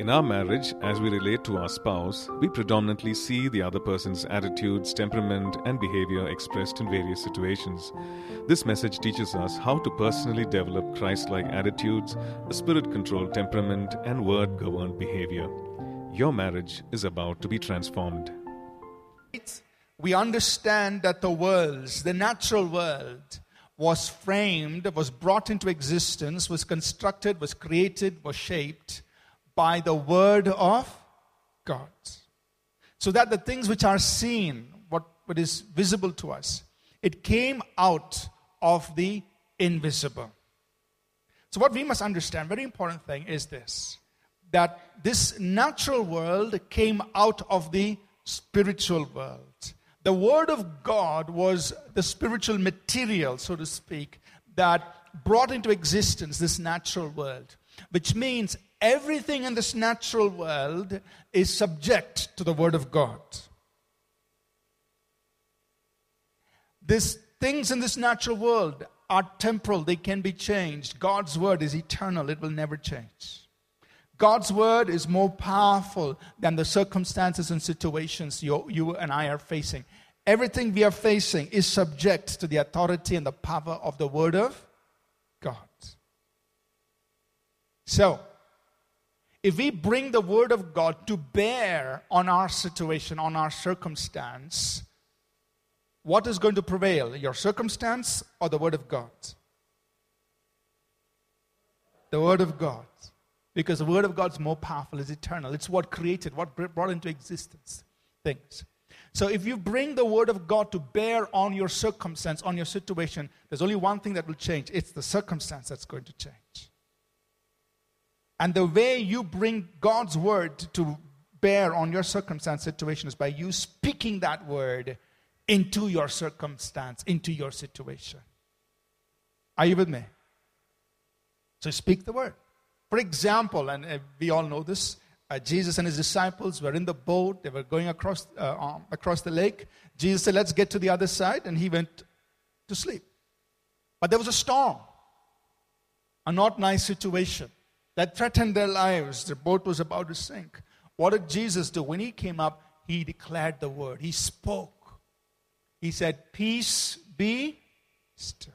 In our marriage, as we relate to our spouse, we predominantly see the other person's attitudes, temperament, and behavior expressed in various situations. This message teaches us how to personally develop Christ like attitudes, a spirit controlled temperament, and word governed behavior. Your marriage is about to be transformed. We understand that the world, the natural world, was framed, was brought into existence, was constructed, was created, was shaped by the word of God. So that the things which are seen, what, what is visible to us, it came out of the invisible. So, what we must understand, very important thing, is this that this natural world came out of the spiritual world. The Word of God was the spiritual material, so to speak, that brought into existence this natural world, which means everything in this natural world is subject to the Word of God. These things in this natural world are temporal, they can be changed. God's Word is eternal, it will never change. God's Word is more powerful than the circumstances and situations you, and I are facing. Everything we are facing is subject to the authority and the power of the Word of God. So, if we bring the Word of God to bear on our situation, on our circumstance, what is going to prevail? Your circumstance or the Word of God? The Word of God. Because the Word of God is more powerful, it's eternal. It's what created, what brought into existence things. So if you bring the Word of God to bear on your circumstance, on your situation, there's only one thing that will change it's the circumstance that's going to change. And the way you bring God's word to bear on your circumstance situation is by you speaking that word into your circumstance, into your situation. Are you with me? So speak the word. For example, and uh, we all know this, uh, Jesus and his disciples were in the boat. They were going across, uh, um, across the lake. Jesus said, Let's get to the other side. And he went to sleep. But there was a storm, a not nice situation that threatened their lives. Their boat was about to sink. What did Jesus do? When he came up, he declared the word, he spoke. He said, Peace be still.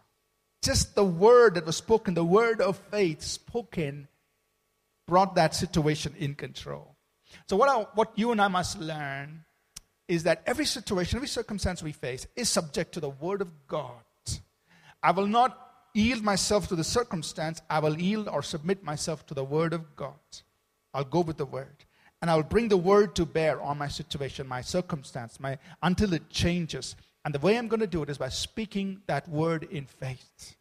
Just the word that was spoken, the word of faith spoken, brought that situation in control. So, what, I, what you and I must learn is that every situation, every circumstance we face is subject to the word of God. I will not yield myself to the circumstance, I will yield or submit myself to the word of God. I'll go with the word. And I will bring the word to bear on my situation, my circumstance, my until it changes. And the way I'm going to do it is by speaking that word in faith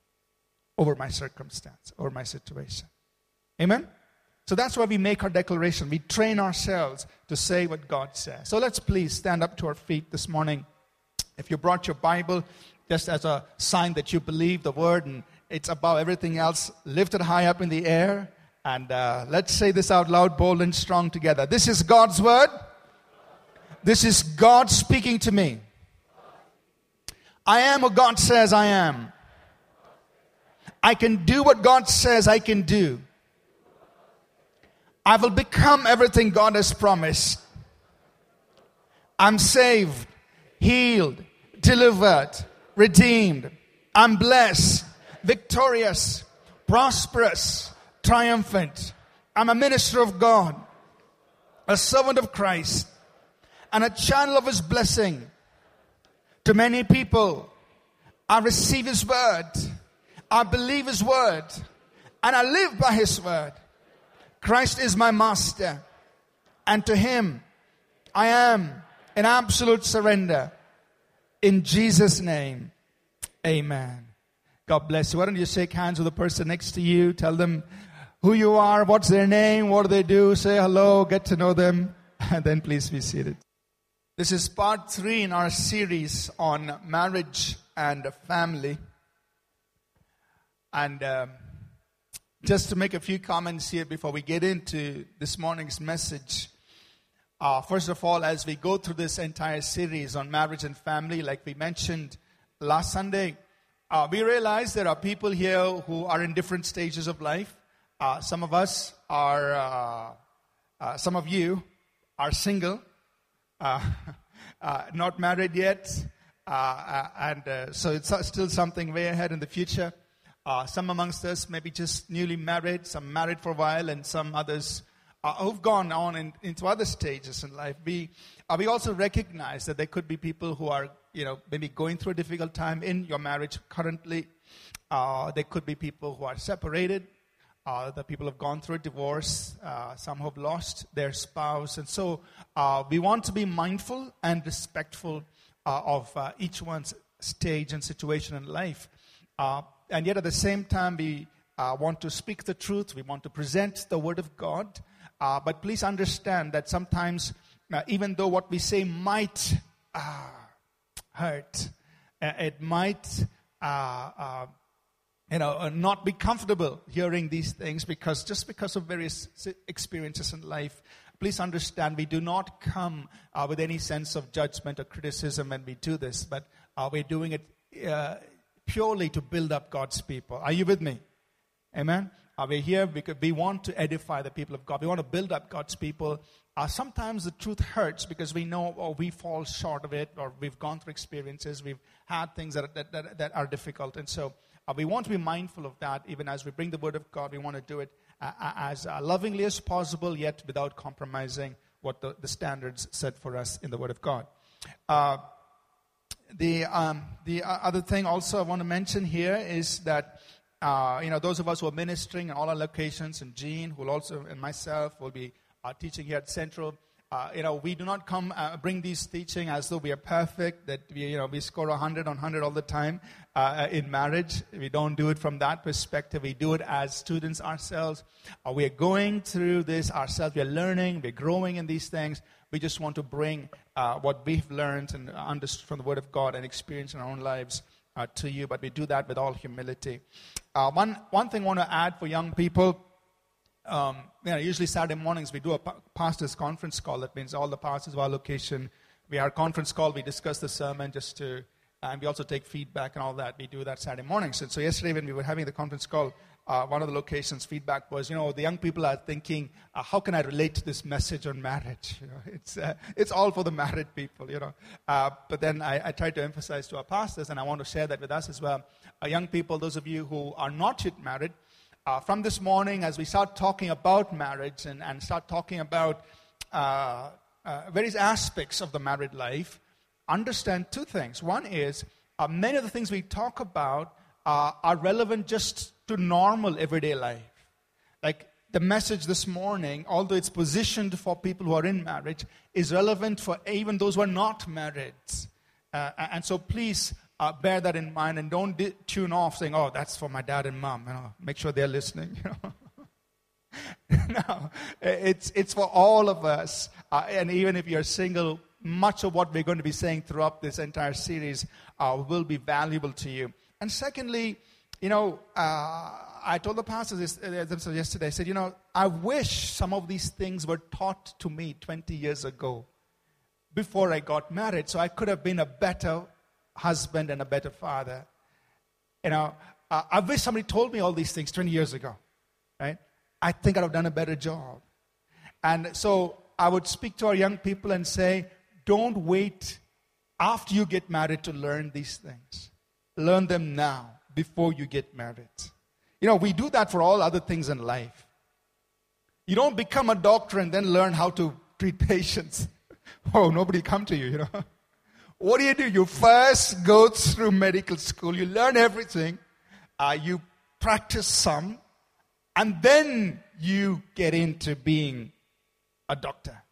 over my circumstance, over my situation. Amen? So that's why we make our declaration. We train ourselves to say what God says. So let's please stand up to our feet this morning. If you brought your Bible, just as a sign that you believe the word and it's above everything else, lifted high up in the air. And uh, let's say this out loud, bold and strong together. This is God's word. This is God speaking to me. I am what God says I am. I can do what God says I can do. I will become everything God has promised. I'm saved, healed, delivered, redeemed. I'm blessed, victorious, prosperous, triumphant. I'm a minister of God, a servant of Christ, and a channel of His blessing to many people. I receive His word, I believe His word, and I live by His word. Christ is my master, and to Him I am in absolute surrender. In Jesus' name, amen. God bless you. Why don't you shake hands with the person next to you? Tell them who you are, what's their name, what do they do, say hello, get to know them, and then please be seated. This is part three in our series on marriage and family. And um, just to make a few comments here before we get into this morning's message. Uh, first of all, as we go through this entire series on marriage and family, like we mentioned last Sunday, uh, we realize there are people here who are in different stages of life. Uh, some of us are uh, Uh, some of you are single, uh, not married yet, and so it's still something way ahead in the future. some amongst us maybe just newly married, some married for a while, and some others who've gone on in, into other stages in life. We, we also recognize that there could be people who are, you know, maybe going through a difficult time in your marriage currently. there could be people who are separated. Uh, the people have gone through a divorce. Uh, some have lost their spouse. And so uh, we want to be mindful and respectful uh, of uh, each one's stage and situation in life. Uh, and yet at the same time, we want to speak the truth. We want to present the Word of God. But please understand that sometimes, even though what we say might hurt, it might you know, uh, not be comfortable hearing these things because just because of various experiences in life, please understand we do not come uh, with any sense of judgment or criticism when we do this, but uh, we're doing it uh, purely to build up God's people. Are you with me? Amen? Are we here because we want to edify the people of God. We want to build up God's people. Uh, sometimes the truth hurts because we know or we fall short of it or we've gone through experiences, we've had things that, that, that, that are difficult. And so uh, we want to be mindful of that even as we bring the Word of God. We want to do it uh, uh as uh, lovingly as possible, yet without compromising what the, the, standards set for us in the Word of God. The um, the other thing also I want to mention here is that you know those of us who are ministering in all our locations, and Jean, who will also, and myself will be teaching here at Central. Uh, you know, we do not come uh, bring these teaching as though we are perfect, that we, you know, we score 100 on 100 all the time uh, in marriage. We don't do it from that perspective. We do it as students ourselves. Uh, we are going through this ourselves. We are learning. We're growing in these things. We just want to bring uh, what we've learned and understood from the Word of God and experience in our own lives uh, to you. But we do that with all humility. one, one thing I want to add for young people um, you know, usually Saturday mornings we do a pastor's conference call. That means all the pastors of our location. We a conference call. We discuss the sermon just to, and we also take feedback and all that. We do that Saturday mornings. And so yesterday when we were having the conference call, uh, one of the locations feedback was, you know, the young people are thinking, uh, how can I relate to this message on marriage? You know, it's, uh, it's all for the married people, you know. Uh, but then I, I tried to emphasize to our pastors, and I want to share that with us as well. Uh, young people, those of you who are not yet married, uh, from this morning, as we start talking about marriage and, and start talking about various aspects of the married life, understand two things. One is many of the things we talk about are relevant just to normal everyday life. Like the message this morning, although it's positioned for people who are in marriage, is relevant for even those who are not married. Uh, and so please uh, bear that in mind and don't di- tune off saying, oh, that's for my dad and mom. You know, make sure they're listening. You know? no, it's, it's for all of us. Uh, and even if you're single, much of what we're going to be saying throughout this entire series uh, will be valuable to you. And secondly, you know, uh, I told the pastors uh, yesterday, I said, you know, I wish some of these things were taught to me 20 years ago before I got married, so I could have been a better husband and a better father. You know, uh, I wish somebody told me all these things 20 years ago, right? I think I'd have done a better job. And so I would speak to our young people and say, don't wait after you get married to learn these things. Learn them now before you get married. You know, we do that for all other things in life. You don't become a doctor and then learn how to treat patients. oh, nobody come to you, you know. What do you do? You first go through medical school, you learn everything, uh, you practice some, and then you get into being a doctor.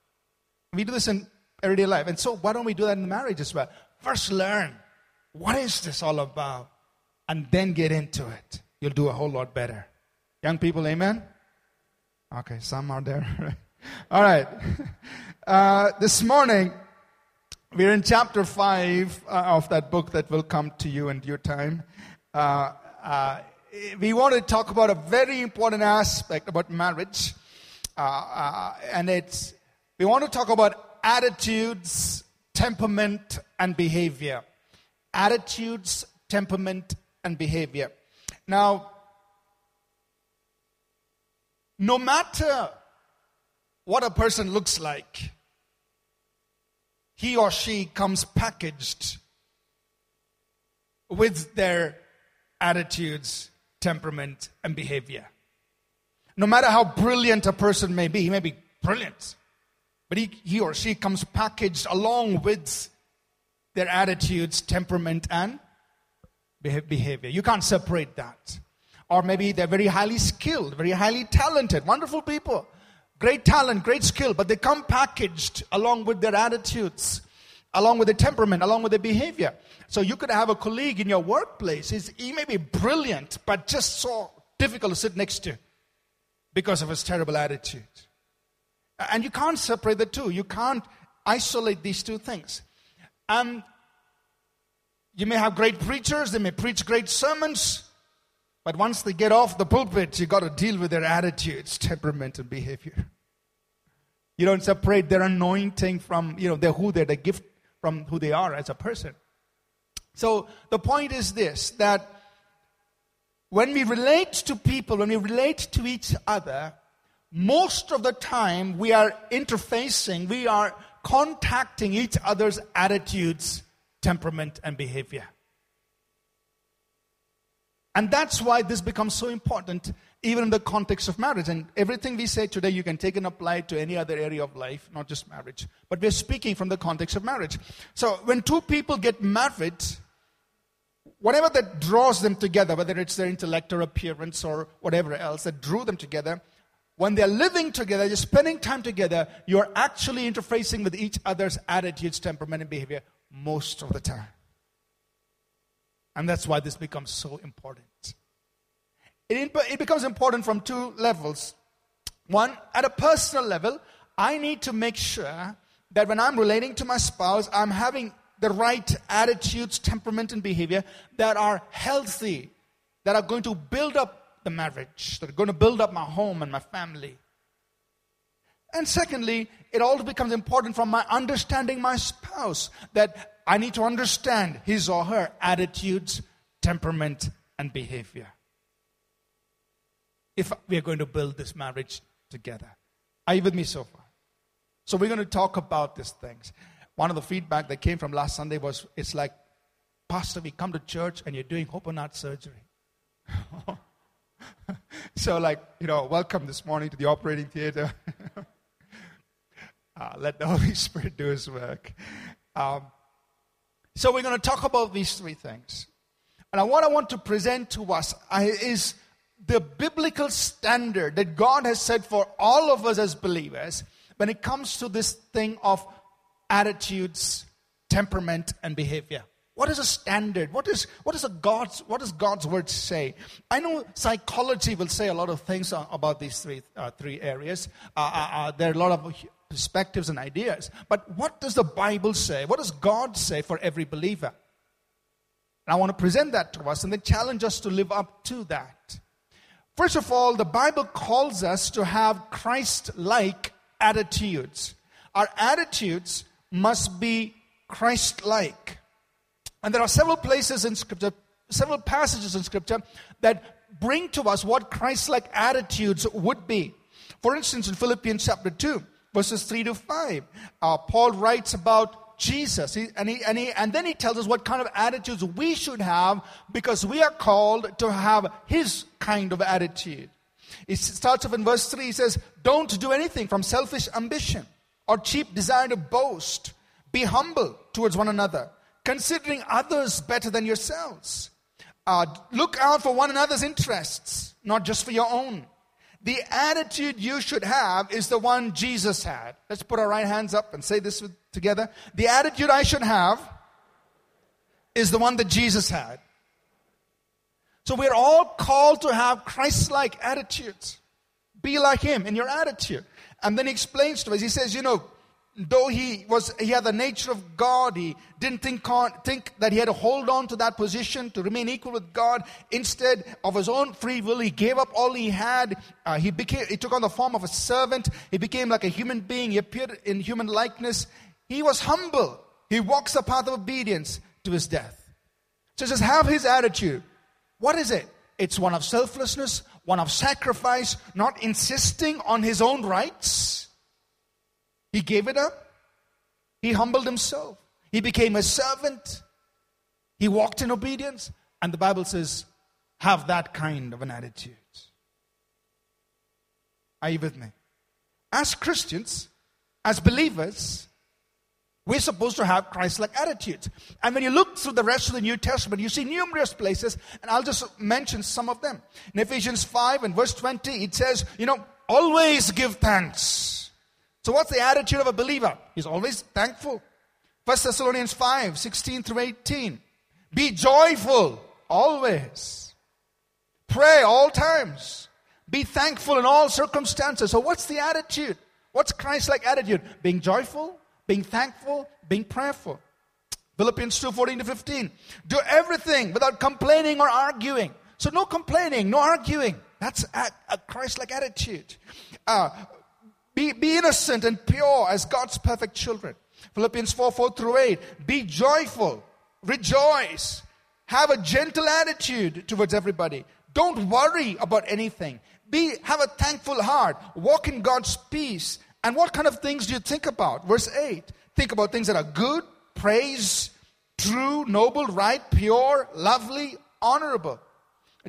We do this in everyday life. And so, why don't we do that in marriage as well? First, learn what is this all about, and then get into it. You'll do a whole lot better. Young people, amen? Okay, some are there. all right. Uh, this morning, we're in chapter 5 uh, of that book that will come to you in due time. Uh, uh, we want to talk about a very important aspect about marriage. Uh, uh, and it's, we want to talk about attitudes, temperament, and behavior. Attitudes, temperament, and behavior. Now, no matter what a person looks like. He or she comes packaged with their attitudes, temperament, and behavior. No matter how brilliant a person may be, he may be brilliant, but he, he or she comes packaged along with their attitudes, temperament, and behavior. You can't separate that. Or maybe they're very highly skilled, very highly talented, wonderful people, great talent, great skill, but they come packaged along with their attitudes, along with their temperament, along with their behavior. So you could have a colleague in your workplace. He may be brilliant, but just so difficult to sit next to because of his terrible attitude. And you can't separate the two. You can't isolate these two things. And you may have great preachers, they may preach great sermons, but once they get off the pulpit, you got to deal with their attitudes, temperament, and behavior. You don't separate their anointing from, you know, their who they're, the gift from who they are as a person. So the point is this that when we relate to people, when we relate to each other, most of the time we are interfacing, we are contacting each other's attitudes, temperament, and behavior. And that's why this becomes so important, even in the context of marriage. And everything we say today, you can take and apply it to any other area of life, not just marriage. But we're speaking from the context of marriage. So when two people get married, whatever that draws them together, whether it's their intellect or appearance or whatever else that drew them together, when they're living together, you're spending time together, you're actually interfacing with each other's attitudes, temperament, and behavior most of the time. And that's why this becomes so important. It, it becomes important from two levels. One, at a personal level, I need to make sure that when I'm relating to my spouse, I'm having the right attitudes, temperament, and behavior that are healthy, that are going to build up the marriage, that are going to build up my home and my family. And secondly, it also becomes important from my understanding my spouse that I need to understand his or her attitudes, temperament, and behavior. If we are going to build this marriage together. Are you with me so far? So we're going to talk about these things. One of the feedback that came from last Sunday was it's like, Pastor, we come to church and you're doing open heart surgery. so, like, you know, welcome this morning to the operating theater. uh, let the Holy Spirit do His work. Um, so, we're going to talk about these three things. And what I want to present to us is the biblical standard that God has set for all of us as believers when it comes to this thing of attitudes, temperament, and behavior. What is a standard? What is what is a God's what does God's word say? I know psychology will say a lot of things about these three uh, three areas. Uh, uh, uh, there are a lot of perspectives and ideas. But what does the Bible say? What does God say for every believer? And I want to present that to us and then challenge us to live up to that. First of all, the Bible calls us to have Christ-like attitudes. Our attitudes must be Christ like. And there are several places in Scripture, several passages in Scripture that bring to us what Christ like attitudes would be. For instance, in Philippians chapter 2, verses 3 to 5, uh, Paul writes about Jesus. He, and, he, and, he, and then he tells us what kind of attitudes we should have because we are called to have his kind of attitude. It starts off in verse 3. He says, Don't do anything from selfish ambition or cheap desire to boast. Be humble towards one another, considering others better than yourselves. Uh, look out for one another's interests, not just for your own. The attitude you should have is the one Jesus had. Let's put our right hands up and say this together. The attitude I should have is the one that Jesus had. So we're all called to have Christ like attitudes. Be like Him in your attitude. And then he explains to us, he says, you know, though he was he had the nature of god he didn't think think that he had to hold on to that position to remain equal with god. Instead of his own free will he gave up all he had. Uh, he became he took on the form of a servant. He became like a human being. He appeared in human likeness. He was humble. He walks the path of obedience to his death. So just have his attitude. What is it? It's one of selflessness one of sacrifice, not insisting on his own rights, He gave it up. He humbled himself. He became a servant. He walked in obedience. And the Bible says, have that kind of an attitude. Are you with me? As Christians, as believers, we're supposed to have Christ like attitudes. And when you look through the rest of the New Testament, you see numerous places, and I'll just mention some of them. In Ephesians 5 and verse 20, it says, you know, always give thanks. So, what's the attitude of a believer? He's always thankful. 1 Thessalonians 5 16 through 18. Be joyful always. Pray all times. Be thankful in all circumstances. So, what's the attitude? What's Christ like attitude? Being joyful, being thankful, being prayerful. Philippians 2 14 to 15. Do everything without complaining or arguing. So, no complaining, no arguing. That's a, a Christ like attitude. Uh, be, be innocent and pure as God's perfect children. Philippians 4 4 through 8. Be joyful, rejoice, have a gentle attitude towards everybody. Don't worry about anything. Be, have a thankful heart. Walk in God's peace and what kind of things do you think about? Verse 8 think about things that are good, praise, true, noble, right, pure, lovely, honorable.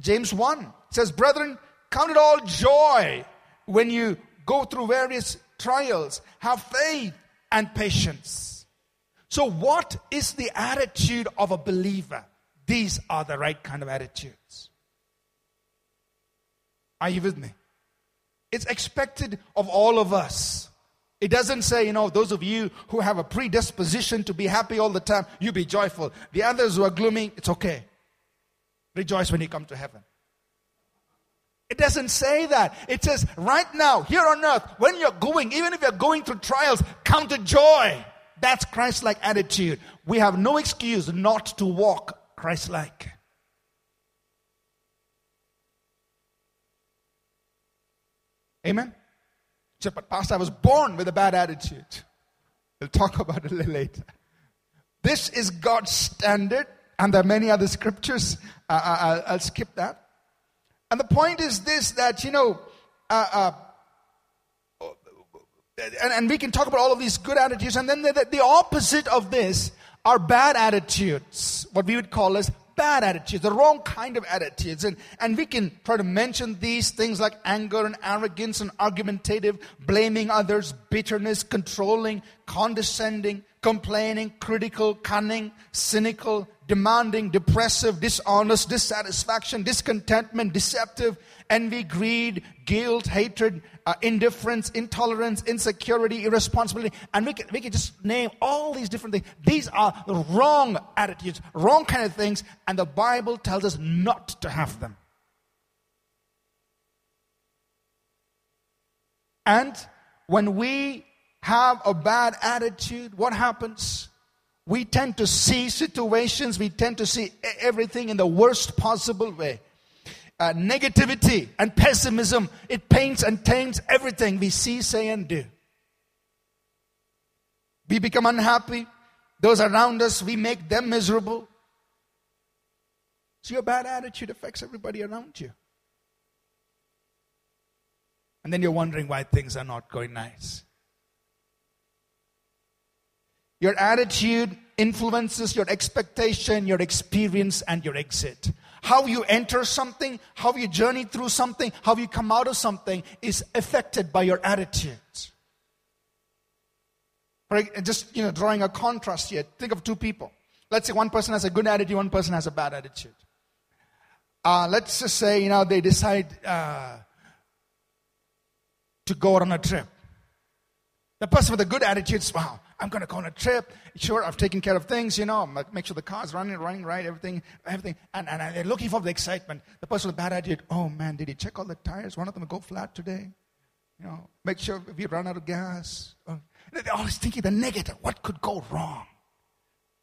James 1 says, Brethren, count it all joy when you go through various trials. Have faith and patience. So, what is the attitude of a believer? These are the right kind of attitudes. Are you with me? It's expected of all of us. It doesn't say, you know, those of you who have a predisposition to be happy all the time, you be joyful. The others who are gloomy, it's okay. Rejoice when you come to heaven. It doesn't say that. It says, right now, here on earth, when you're going, even if you're going through trials, come to joy. That's Christ like attitude. We have no excuse not to walk Christ like. Amen? But, Pastor, I was born with a bad attitude. We'll talk about it a little later. This is God's standard, and there are many other scriptures. Uh, uh I'll, I'll, skip that. And the point is this that, you know, uh, uh, and, and, we can talk about all of these good attitudes, and then the, the opposite of this are bad attitudes, what we would call as bad attitudes, the wrong kind of attitudes. And, and we can try to mention these things like anger and arrogance and argumentative, blaming others, bitterness, controlling, condescending, complaining, critical, cunning, cynical, demanding, depressive, dishonest, dissatisfaction, discontentment, deceptive, envy, greed, guilt, hatred, uh, indifference, intolerance, insecurity, irresponsibility. And we can, we can just name all these different things. These are the wrong attitudes, wrong kind of things, and the Bible tells us not to have them. And when we have a bad attitude, what happens? We tend to see situations, we tend to see everything in the worst possible way. Uh, negativity and pessimism, it paints and taints everything we see, say, and do. We become unhappy. Those around us, we make them miserable. So your bad attitude affects everybody around you. And then you're wondering why things are not going nice. Your attitude influences your expectation, your experience, and your exit. How you enter something, how you journey through something, how you come out of something is affected by your attitude. Just you know, drawing a contrast here. Think of two people. Let's say one person has a good attitude, one person has a bad attitude. Uh, let's just say you know they decide uh, to go on a trip. The person with a good attitude, wow, I'm going to go on a trip. Sure, I've taken care of things, you know, make sure the car's running, running right, everything, everything. And, and they're looking for the excitement. The person with bad attitude, oh man, did he check all the tires? One of them go flat today. You know, make sure you run out of gas. Oh, they're always thinking the negative. What could go wrong?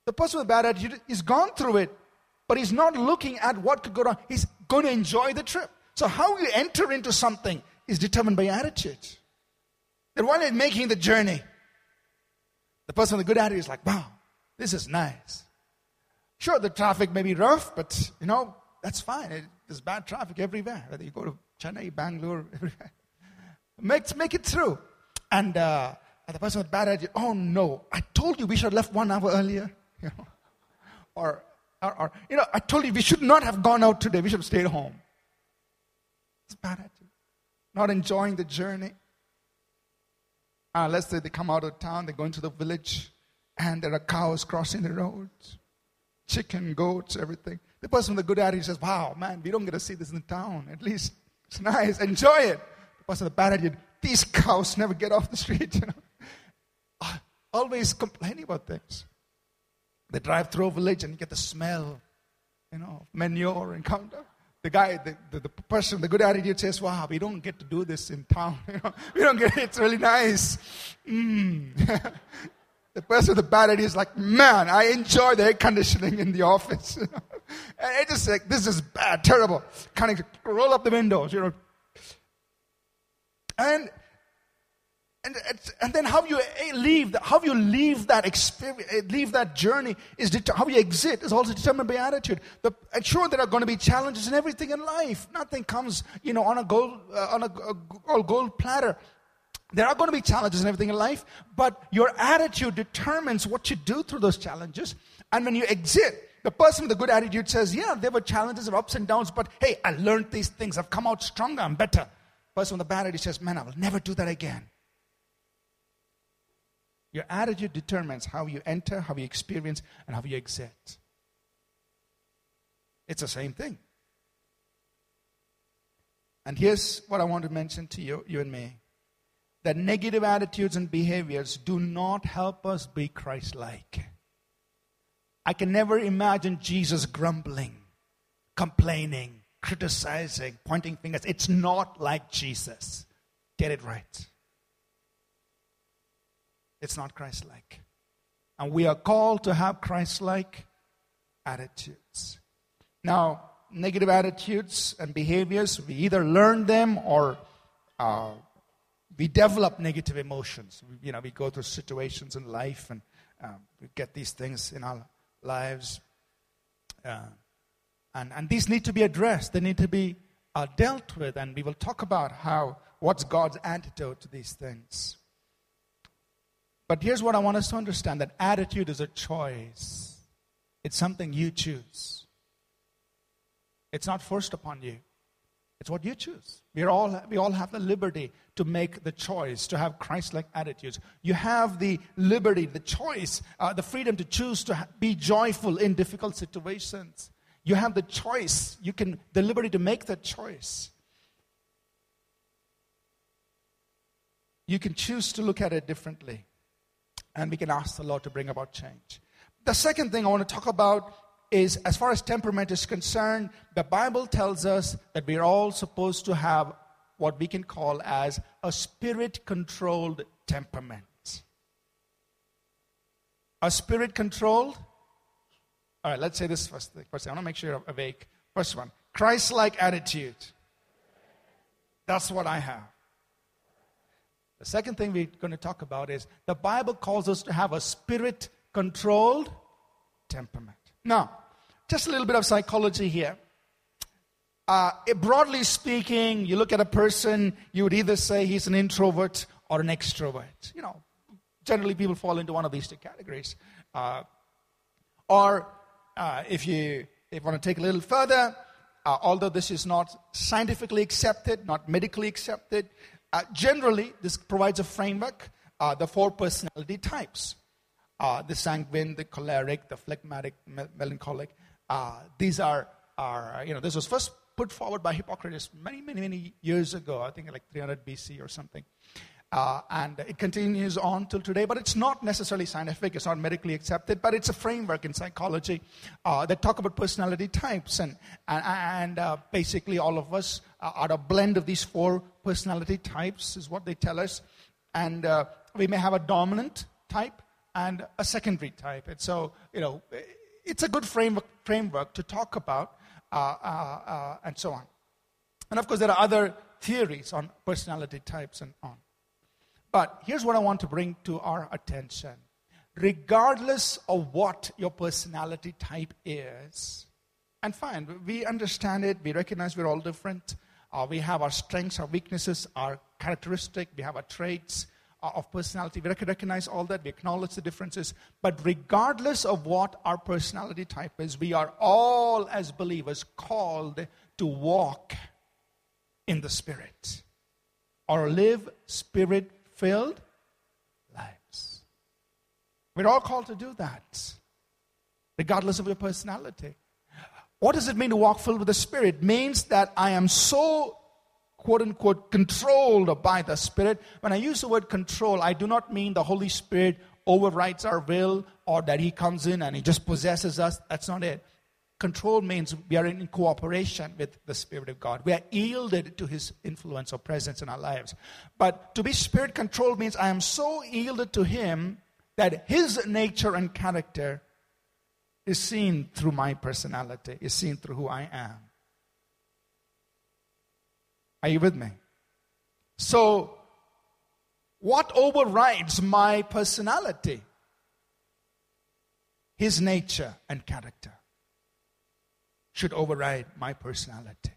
The person with bad attitude is gone through it, but he's not looking at what could go wrong. He's going to enjoy the trip. So how you enter into something is determined by attitude. While you're making the journey, the person with a good attitude is like, wow, this is nice. Sure, the traffic may be rough, but you know, that's fine. It, there's bad traffic everywhere, whether you go to Chennai, Bangalore, everywhere. Make, make it through. And uh, And the person with bad attitude, oh no, I told you we should have left one hour earlier. You know? or, or, or, you know, I told you we should not have gone out today. We should have stayed home. It's bad attitude. Not enjoying the journey. Uh, let's say they come out of town, they go into the village, and there are cows crossing the road, chicken, goats, everything. The person with the good attitude says, Wow, man, we don't get to see this in the town. At least it's nice. Enjoy it. The person with the bad attitude, these cows never get off the street, you know. Uh, always complaining about things. They drive through a village and you get the smell, you know, manure and come. The guy, the, the, the, person, the good attitude says, wow, we don't get to do this in town. You know, we don't get it. It's really nice. Mm. the person with the bad attitude is like, man, I enjoy the air conditioning in the office. and it's just like, this is bad, terrible. Kind of roll up the windows, you know. And and, and then how you eh, leave, how you leave that experience, eh, leave that journey is det- how you exit is also determined by attitude. The, and sure, there are going to be challenges in everything in life. Nothing comes, you know, on a gold, uh, on a, a gold platter. There are going to be challenges in everything in life, but your attitude determines what you do through those challenges. And when you exit, the person with a good attitude says, Yeah, there were challenges of ups and downs, but hey, I learned these things. I've come out stronger. I'm better. The person with a bad attitude says, Man, I will never do that again. Your attitude determines how you enter, how you experience, and how you exit. It's the same thing. And here's what I want to mention to you, you and me that negative attitudes and behaviors do not help us be Christ like. I can never imagine Jesus grumbling, complaining, criticizing, pointing fingers. It's not like Jesus. Get it right. It's not Christ like. And we are called to have Christ like attitudes. Now, negative attitudes and behaviors, we either learn them or uh, we develop negative emotions. We, you know, we go through situations in life and um, we get these things in our lives. Uh, and, and these need to be addressed, they need to be uh, dealt with, and we will talk about how what's God's antidote to these things. But here's what I want us to understand that attitude is a choice, it's something you choose. It's not forced upon you. It's what you choose. we all, we all have the liberty to make the choice, to have Christ like attitudes. You have the liberty, the choice, uh, the freedom to choose to ha- be joyful in difficult situations. You have the choice, you can, the liberty to make that choice. You can choose to look at it differently and we can ask the Lord to bring about change. The second thing I want to talk about is as far as temperament is concerned, the Bible tells us that we're all supposed to have what we can call as a spirit controlled temperament. A spirit controlled? All right, let's say this first thing. First, I want to make sure you're awake. First one Christ like attitude. That's what I have. The second thing we're going to talk about is the Bible calls us to have a spirit controlled temperament. Now, just a little bit of psychology here. Uh, broadly speaking, you look at a person, you would either say he's an introvert or an extrovert. You know, generally people fall into one of these two categories. Uh, or uh, if you if you want to take a little further, uh, although this is not scientifically accepted, not medically accepted, uh, generally, this provides a framework, uh, the four personality types uh, the sanguine, the choleric, the phlegmatic, me- melancholic. Uh, these are, are, you know, this was first put forward by Hippocrates many, many, many years ago, I think like 300 BC or something. Uh, and it continues on till today, but it's not necessarily scientific, it's not medically accepted, but it's a framework in psychology uh, that talk about personality types. And, and, and basically, all of us are a blend of these four personality types, is what they tell us. And uh, we may have a dominant type and a secondary type. And so, you know, it's a good framework, framework to talk about uh, uh, and so on. And of course, there are other theories on personality types and on. But here's what I want to bring to our attention. Regardless of what your personality type is, and fine, we understand it, we recognize we're all different. Uh, we have our strengths, our weaknesses, our characteristic, we have our traits, of personality. We recognize all that, we acknowledge the differences. But regardless of what our personality type is, we are all, as believers, called to walk in the Spirit or live spirit filled lives. We're all called to do that, regardless of your personality. What does it mean to walk filled with the Spirit? It means that I am so quote unquote controlled by the Spirit. When I use the word control, I do not mean the Holy Spirit overrides our will or that He comes in and He just possesses us. That's not it. Control means we are in cooperation with the Spirit of God. We are yielded to His influence or presence in our lives. But to be Spirit controlled means I am so yielded to Him that His nature and character is seen through my personality, is seen through who I am. Are you with me? So, what overrides my personality? His nature and character should override my personality.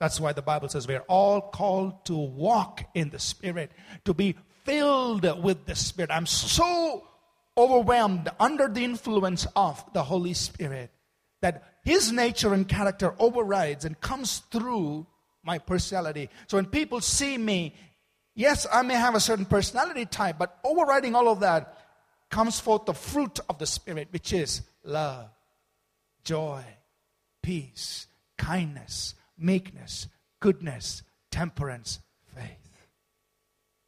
That's why the Bible says we're all called to walk in the Spirit, to be filled with the Spirit. I'm so overwhelmed under the influence of the Holy Spirit that His nature and character overrides and comes through my personality. So when people see me, yes, I may have a certain personality type, but overriding all of that comes forth the fruit of the Spirit, which is love, joy, peace, kindness, meekness, goodness, temperance, faith.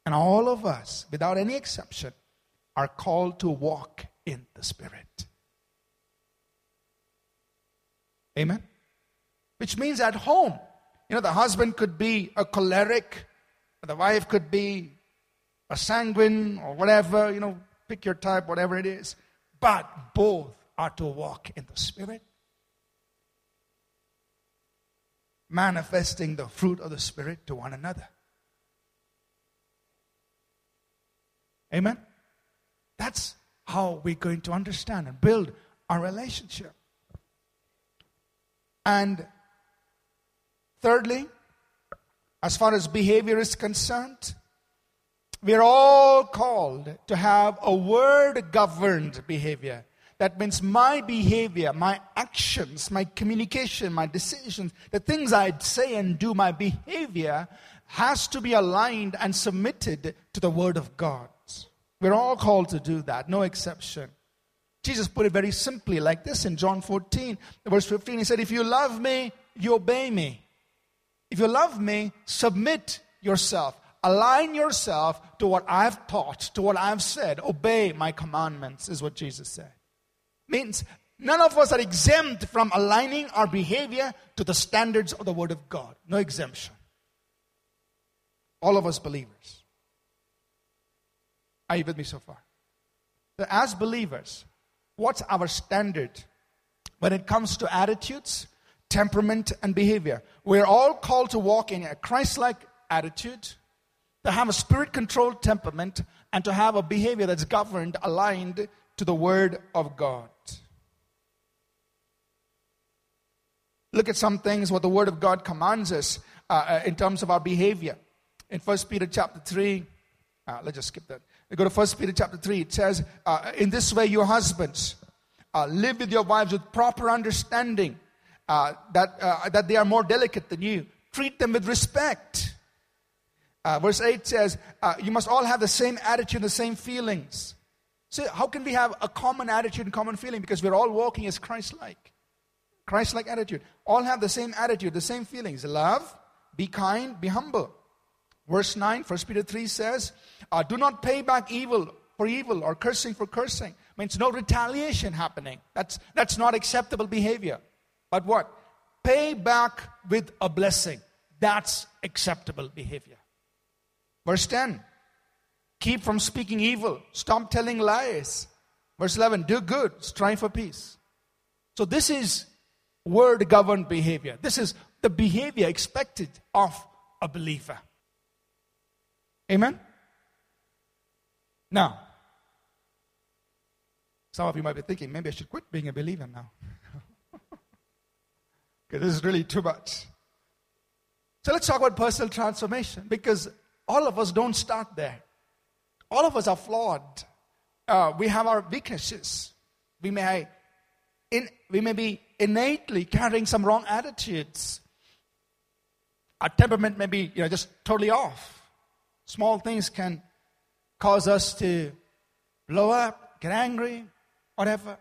And all of us, without any exception, are called to walk in the Spirit. Amen? Which means at home, you know, the husband could be a choleric, the wife could be a sanguine or whatever, you know, pick your type, whatever it is. But both are to walk in the Spirit, manifesting the fruit of the Spirit to one another. Amen? That's how we're going to understand and build our relationship. And Thirdly, as far as behavior is concerned, we're all called to have a word governed behavior. That means my behavior, my actions, my communication, my decisions, the things I say and do, my behavior has to be aligned and submitted to the Word of God. We're all called to do that, no exception. Jesus put it very simply like this in John 14, verse 15. He said, If you love me, you obey me. If you love me, submit yourself. Align yourself to what I've taught, to what I've said. Obey my commandments, is what Jesus said. Means none of us are exempt from aligning our behavior to the standards of the Word of God. No exemption. All of us believers. Are you with me so far? As believers, what's our standard when it comes to attitudes, temperament, and behavior. We're all called to walk in a Christ like attitude, to have a spirit controlled temperament, and to have a behavior that's governed, aligned to the Word of God. Look at some things what the Word of God commands us uh, uh in terms of our behavior. In 1 Peter chapter 3, uh, let's just skip that. Go to 1 Peter chapter 3. It says, uh, In this way, your husbands uh, live with your wives with proper understanding uh, that, uh, that they are more delicate than you. Treat them with respect. Uh, verse 8 says, uh, You must all have the same attitude, the same feelings. So, how can we have a common attitude and common feeling? Because we're all walking as Christ like. Christ like attitude. All have the same attitude, the same feelings. Love, be kind, be humble. Verse 9, 1 Peter 3 says, uh, Do not pay back evil for evil or cursing for cursing. Means no retaliation happening. That's, that's not acceptable behavior. But what? Pay back with a blessing. That's acceptable behavior. Verse 10 Keep from speaking evil, stop telling lies. Verse 11 Do good, strive for peace. So, this is word governed behavior. This is the behavior expected of a believer. Amen? Now, some of you might be thinking, maybe I should quit being a believer now. Because this is really too much. So let's talk about personal transformation because all of us don't start there. all of us are flawed. Uh, we have our weaknesses. We may, in, we may be innately carrying some wrong attitudes. Our temperament may be you know, just totally off. Small things can cause us to blow up, get angry, whatever.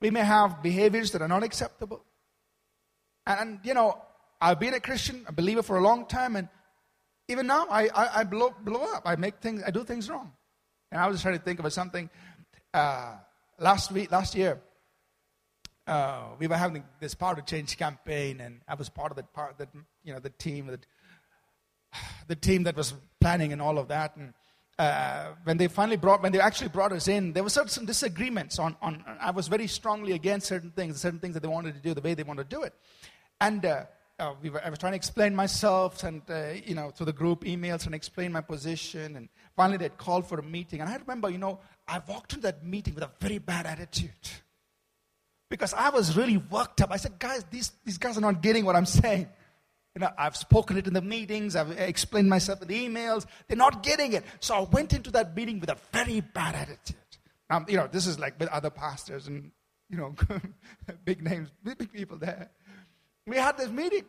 We may have behaviors that are not acceptable. And, you know, I've been a Christian, a believer for a long time, and even now I, I, I blow, blow up. I make things, I do things wrong. And I was trying to think of something uh, last week, last year. Uh, we were having this power to change campaign, and I was part of that part, that you know, the team, that the team that was planning and all of that. And uh, when they finally brought, when they actually brought us in, there were certain disagreements on, on. I was very strongly against certain things, certain things that they wanted to do, the way they wanted to do it, and. Uh, uh, we were, I was trying to explain myself and, uh, you know, to the group emails and explain my position. And finally, they'd called for a meeting. And I remember, you know, I walked into that meeting with a very bad attitude because I was really worked up. I said, guys, these, these guys are not getting what I'm saying. You know, I've spoken it in the meetings, I've explained myself in the emails. They're not getting it. So I went into that meeting with a very bad attitude. Now, you know, this is like with other pastors and, you know, big names, big people there. We had this meeting.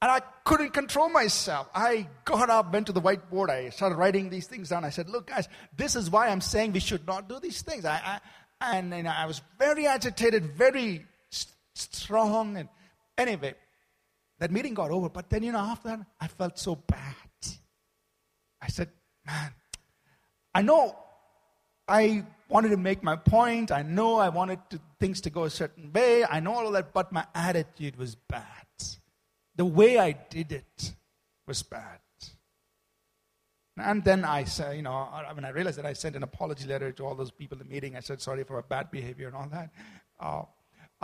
And I couldn't control myself. I got up, went to the whiteboard, I started writing these things down. I said, Look, guys, this is why I'm saying we should not do these things. I, I and, and I was very agitated, very strong. And anyway, that meeting got over. But then, you know, after that, I felt so bad. I said, Man, I know I wanted to make my point. I know I wanted to, things to go a certain way. I know all of that, but my attitude was bad. The way I did it was bad. And then I said, you know, when I realized that I sent an apology letter to all those people in the meeting, I said sorry for my bad behavior and all that. Uh,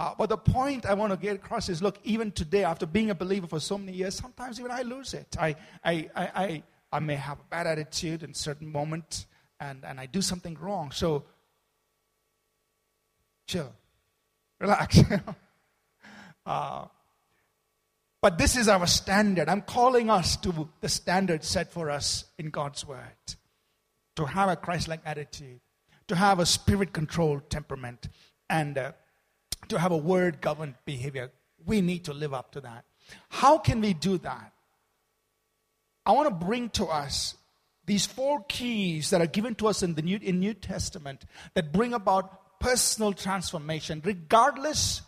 uh, but the point I want to get across is look, even today, after being a believer for so many years, sometimes even I lose it. I, I, I, I, I may have a bad attitude in certain moment and, and I do something wrong. So, chill, relax. uh, but this is our standard. I'm calling us to the standard set for us in God's Word to have a Christ like attitude, to have a spirit controlled temperament, and uh, to have a word governed behavior. We need to live up to that. How can we do that? I want to bring to us these four keys that are given to us in the New, in New Testament that bring about personal transformation, regardless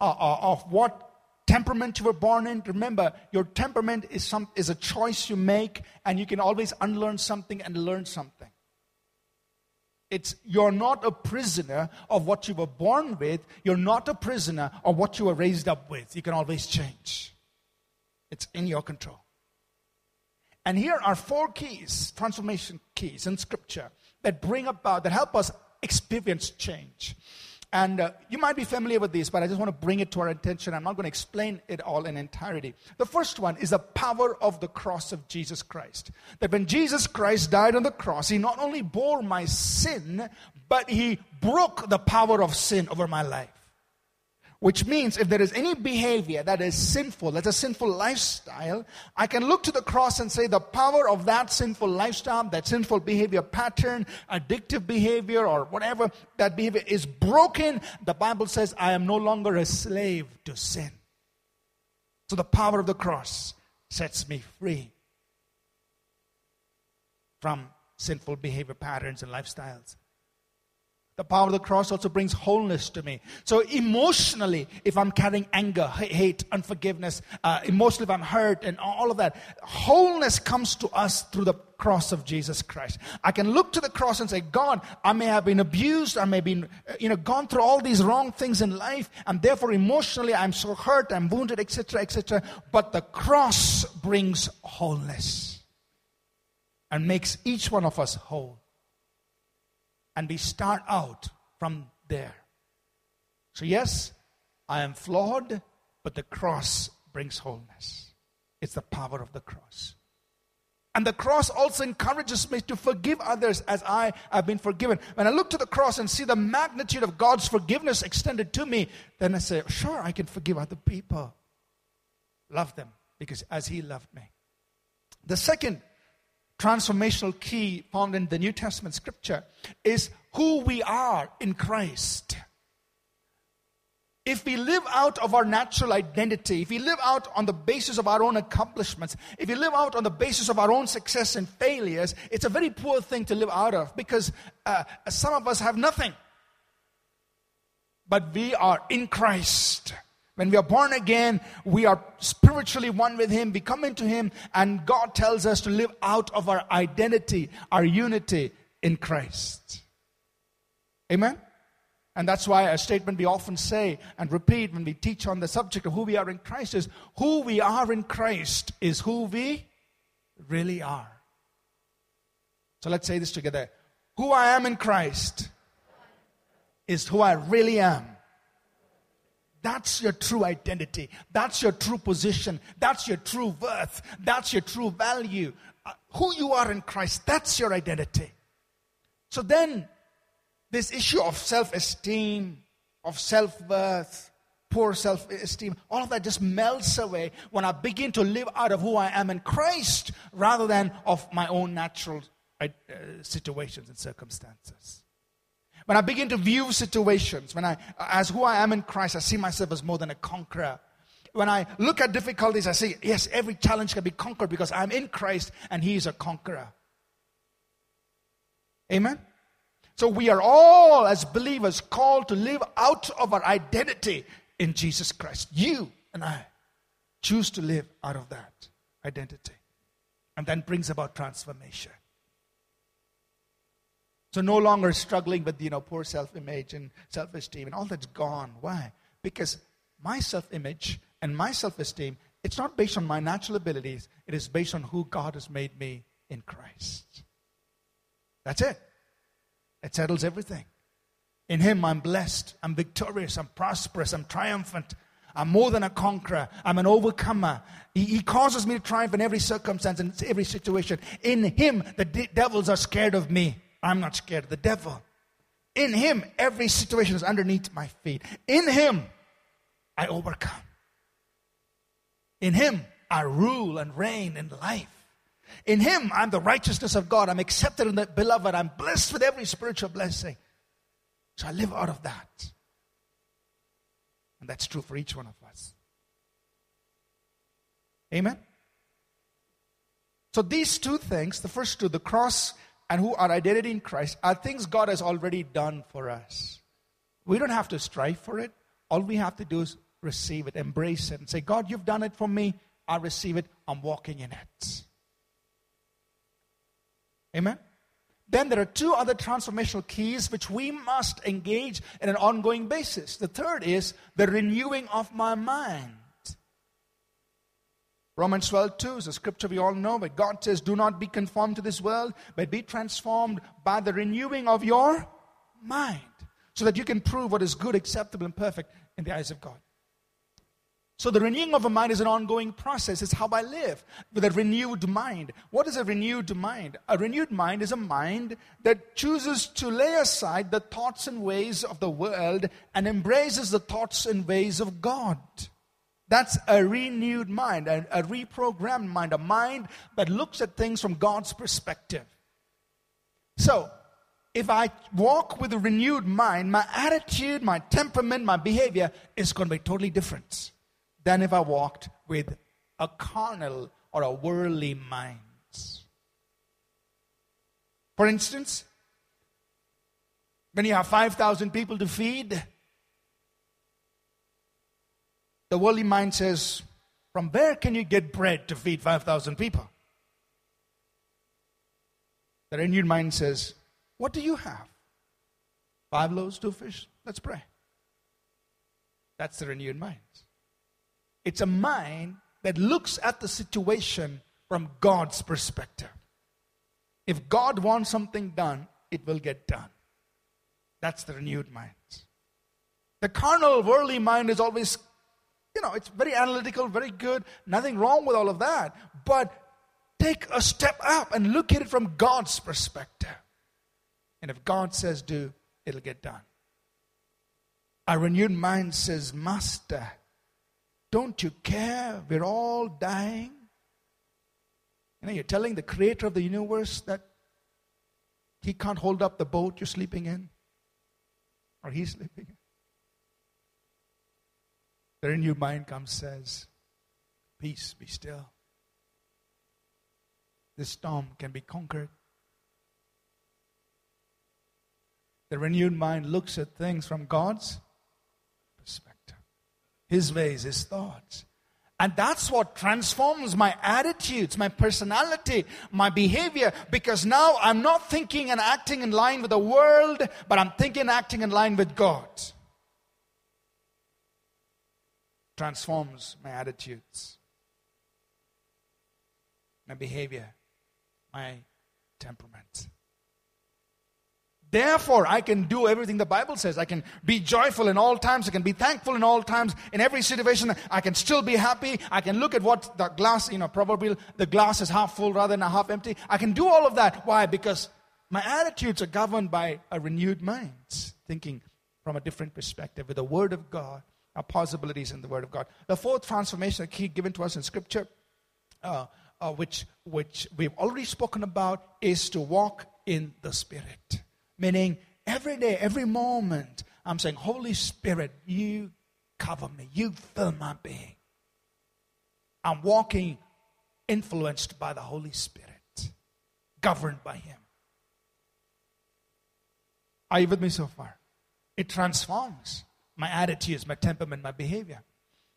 uh, uh of what temperament you were born in. Remember, your temperament is, some, is a choice you make, and you can always unlearn something and learn something. It's you're not a prisoner of what you were born with. You're not a prisoner of what you were raised up with. You can always change. It's in your control. And here are four keys, transformation keys in scripture that bring about, that help us experience change. And uh, you might be familiar with these, but I just want to bring it to our attention. I'm not going to explain it all in entirety. The first one is the power of the cross of Jesus Christ. That when Jesus Christ died on the cross, he not only bore my sin, but he broke the power of sin over my life. Which means if there is any behavior that is sinful, that's a sinful lifestyle, I can look to the cross and say the power of that sinful lifestyle, that sinful behavior pattern, addictive behavior, or whatever that behavior is broken. The Bible says, I am no longer a slave to sin. So the power of the cross sets me free from sinful behavior patterns and lifestyles. The power of the cross also brings wholeness to me. So, emotionally, if I'm carrying anger, hate, unforgiveness, uh, emotionally, if I'm hurt, and all of that, wholeness comes to us through the cross of Jesus Christ. I can look to the cross and say, God, I may have been abused, I may have been, uh, you know, gone through all these wrong things in life, and therefore, emotionally, I'm so hurt, I'm wounded, etc., etc. But the cross brings wholeness and makes each one of us whole and we start out from there. So, yes, I am flawed, but the cross brings wholeness. It's the power of the cross. And the cross also encourages me to forgive others as I have been forgiven. When I look to the cross and see the magnitude of God's forgiveness extended to me, then I say, sure, I can forgive other people. Love them because as He loved me. The second transformational key found in the New Testament scripture is who we are in Christ. If we live out of our natural identity, if we live out on the basis of our own accomplishments, if we live out on the basis of our own success and failures, it's a very poor thing to live out of because uh, some of us have nothing. But we are in Christ. When we are born again, we are spiritually one with Him. We come into Him, and God tells us to live out of our identity, our unity in Christ. Amen? And that's why a statement we often say and repeat when we teach on the subject of who we are in Christ is who we are in Christ is who we really are. So let's say this together. Who I am in Christ is who I really am. That's your true identity. That's your true position. That's your true worth. That's your true value. Uh, who you are in Christ, that's your identity. So then this issue of self esteem, of self worth, poor self esteem, all of that just melts away when I begin to live out of who I am in Christ rather than of my own natural uh, situations and circumstances. When I begin to view situations, when I, as who I am in Christ, I see myself as more than a conqueror. When I look at difficulties, I say, yes, every challenge can be conquered because I'm in Christ and He is a conqueror. Amen? So we are all, as believers, called to live out of our identity in Jesus Christ. You and I choose to live out of that identity. And then brings about transformation. So no longer struggling with, you know, poor self-image and self-esteem and all that's gone. Why? Because my self-image and my self-esteem, it's not based on my natural abilities. It is based on who God has made me in Christ. That's it. It settles everything. In Him, I'm blessed, I'm victorious, I'm prosperous, I'm triumphant. I'm more than a conqueror. I'm an overcomer. He, he, causes me to triumph in every circumstance and every situation. In Him, the de- devils are scared of me. I'm not scared of the devil. In Him, every situation is underneath my feet. In Him, I overcome. In Him, I rule and reign in life. In Him, I'm the righteousness of God. I'm accepted in the beloved. I'm blessed with every spiritual blessing. So I live out of that. And that's true for each one of us. Amen? So these two things, the first two, the cross and who our identity in Christ, are things God has already done for us. We don't have to strive for it. All we have to do is receive it, embrace it, and say, God, you've done it for me. I receive it. I'm walking in it. Amen? Then there are two other transformational keys which we must engage in an ongoing basis. The third is the renewing of my mind. Romans 12, 2 is a scripture we all know, but God says, Do not be conformed to this world, but be transformed by the renewing of your mind, so that you can prove what is good, acceptable, and perfect in the eyes of God. So the renewing of a mind is an ongoing process. It's how I live with a renewed mind. What is a renewed mind? A renewed mind is a mind that chooses to lay aside the thoughts and ways of the world and embraces the thoughts and ways of God. That's a renewed mind, a, a reprogrammed mind, a mind that looks at things from God's perspective. So, if I walk with a renewed mind, my attitude, my temperament, my behavior is going to be totally different than if I walked with a carnal or a worldly mind. For instance, when you have 5,000 people to feed, the worldly mind says, From where can you get bread to feed 5,000 people? The renewed mind says, What do you have? Five loaves, two fish. Let's pray. That's the renewed mind. It's a mind that looks at the situation from God's perspective. If God wants something done, it will get done. That's the renewed mind. The carnal, worldly mind is always, you know, it's very analytical, very good, nothing wrong with all of that. But take a step up and look at it from God's perspective. And if God says do, it'll get done. A renewed mind says, Master, don't you care? We're all dying. You know, you're telling the creator of the universe that he can't hold up the boat you're sleeping in, or he's sleeping in. The renewed mind comes, says, Peace, be still. This storm can be conquered. The renewed mind looks at things from God's perspective, His ways, His thoughts. And that's what transforms my attitudes, my personality, my behavior, because now I'm not thinking and acting in line with the world, but I'm thinking and acting in line with God. Transforms my attitudes, my behavior, my temperament. Therefore, I can do everything the Bible says. I can be joyful in all times. I can be thankful in all times. In every situation, I can still be happy. I can look at what the glass, you know, probably the glass is half full rather than half empty. I can do all of that. Why? Because my attitudes are governed by a renewed mind, thinking from a different perspective with the Word of God, possibilities in the Word of God. The fourth transformation key given to us in Scripture, uh, uh, which, which we've already spoken about, is to walk in the Spirit. Meaning, every day, every moment, I'm saying, Holy Spirit, you cover me, you fill my being. I'm walking influenced by the Holy Spirit, governed by Him. Are you with me so far? It transforms my attitudes, my temperament, my behavior.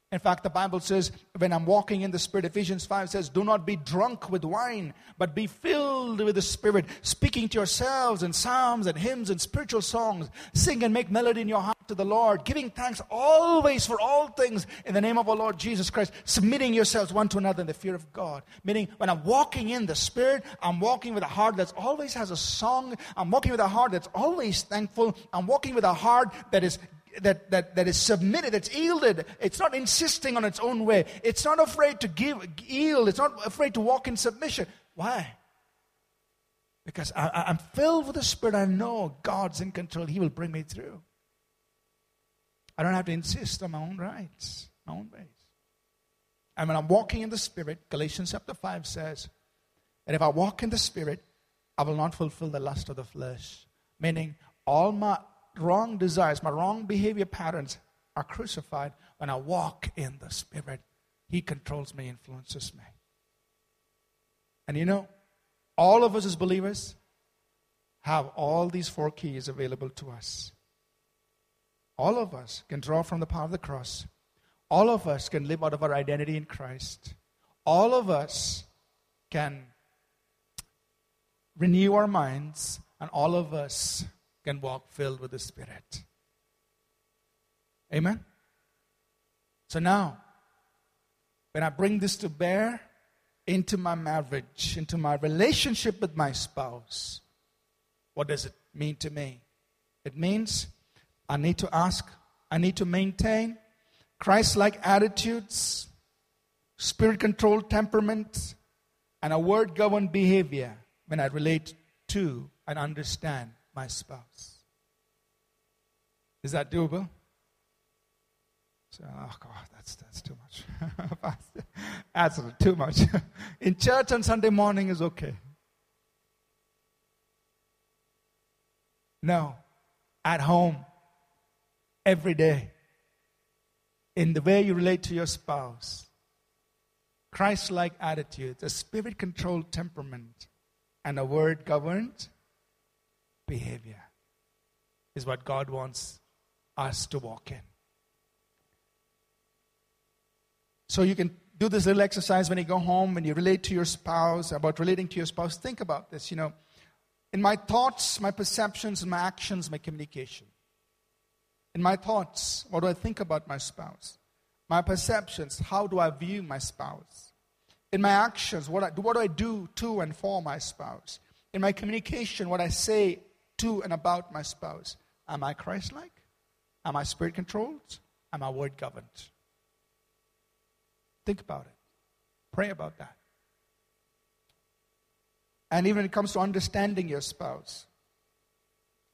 In fact, the Bible says, when I'm walking in the Spirit, Ephesians 5 says, Do not be drunk with wine, but be filled with the Spirit, speaking to yourselves in psalms and hymns and spiritual songs. Sing and make melody in your heart to the Lord, giving thanks always for all things in the name of our Lord Jesus Christ, submitting yourselves one to another in the fear of God. Meaning, when I'm walking in the Spirit, I'm walking with a heart that always has a song. I'm walking with a heart that's always thankful. I'm walking with a heart that is that, that, that is submitted, it's yielded. It's not insisting on its own way. It's not afraid to give, yield. It's not afraid to walk in submission. Why? Because I, I'm filled with the Spirit. I know God's in control. He will bring me through. I don't have to insist on my own rights, my own ways. And when I'm walking in the Spirit, Galatians chapter 5 says that if I walk in the Spirit, I will not fulfill the lust of the flesh. Meaning, all my wrong desires, my wrong behavior patterns are crucified when I walk in the Spirit. He controls me, influences me. And you know, all of us as believers have all these four keys available to us. All of us can draw from the power of the cross. All of us can live out of our identity in Christ. All of us can renew our minds, and all of us can walk filled with the Spirit. Amen? So now, when I bring this to bear into my marriage, into my relationship with my spouse, what does it mean to me? It means I need to ask, I need to maintain Christ like attitudes, spirit controlled temperament, and a word governed behavior when I relate to and understand my spouse. Is that doable? So, oh God, that's, that's too much. that's too much. In church on Sunday morning is okay. No, at home, every day, in the way you relate to your spouse, Christ like attitude, a spirit controlled temperament, and a word governed behavior is what God wants us to walk in. So you can do this little exercise when you go home, when you relate to your spouse, about relating to your spouse. Think about this, you know. In my thoughts, my perceptions, and my actions, my communication. In my thoughts, what do I think about my spouse? My perceptions, how do I view my spouse? In my actions, what, I, what do I do to and for my spouse? In my communication, what I say to and about my spouse. Am I Christ like? Am I spirit controlled? Am I word governed? Think about it. Pray about that. And even when it comes to understanding your spouse,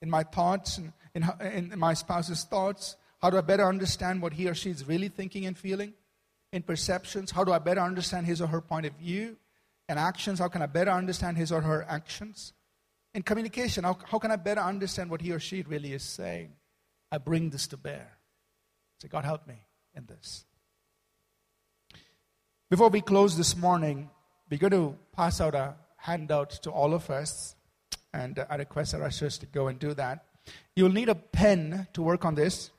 in my thoughts and in, in my spouse's thoughts, how do I better understand what he or she is really thinking and feeling? In perceptions, how do I better understand his or her point of view? and actions, how can I better understand his or her actions? In communication, how, how can I better understand what he or she really is saying? I bring this to bear. Say, God, help me in this. Before we close this morning, we're going to pass out a handout to all of us, and I request our ushers to go and do that. You'll need a pen to work on this.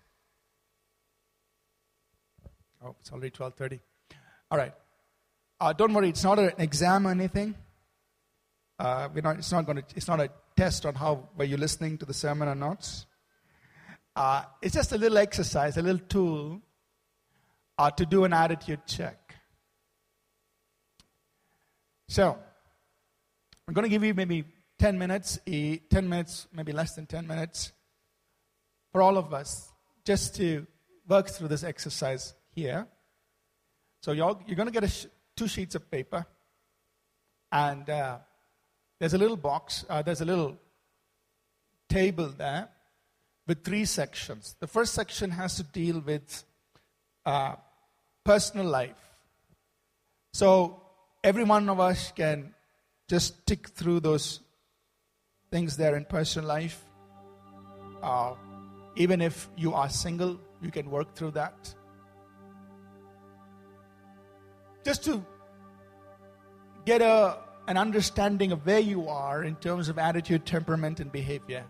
Oh, it's already 12:30. All right. Uh, don't worry, it's not an exam or anything. Uh, not, it's not going to. It's not a test on how were you listening to the sermon or not. Uh, it's just a little exercise, a little tool uh, to do an attitude check. So, I'm going to give you maybe 10 minutes, 10 minutes, maybe less than 10 minutes, for all of us, just to work through this exercise here. So, you're, you're going to get sh- two sheets of paper, and uh, there's a little box, uh, there's a little table there with three sections. The first section has to deal with uh, personal life. So every one of us can just tick through those things there in personal life. Uh, even if you are single, you can work through that. Just to get a, an understanding of where you are in terms of attitude, temperament, and behavior.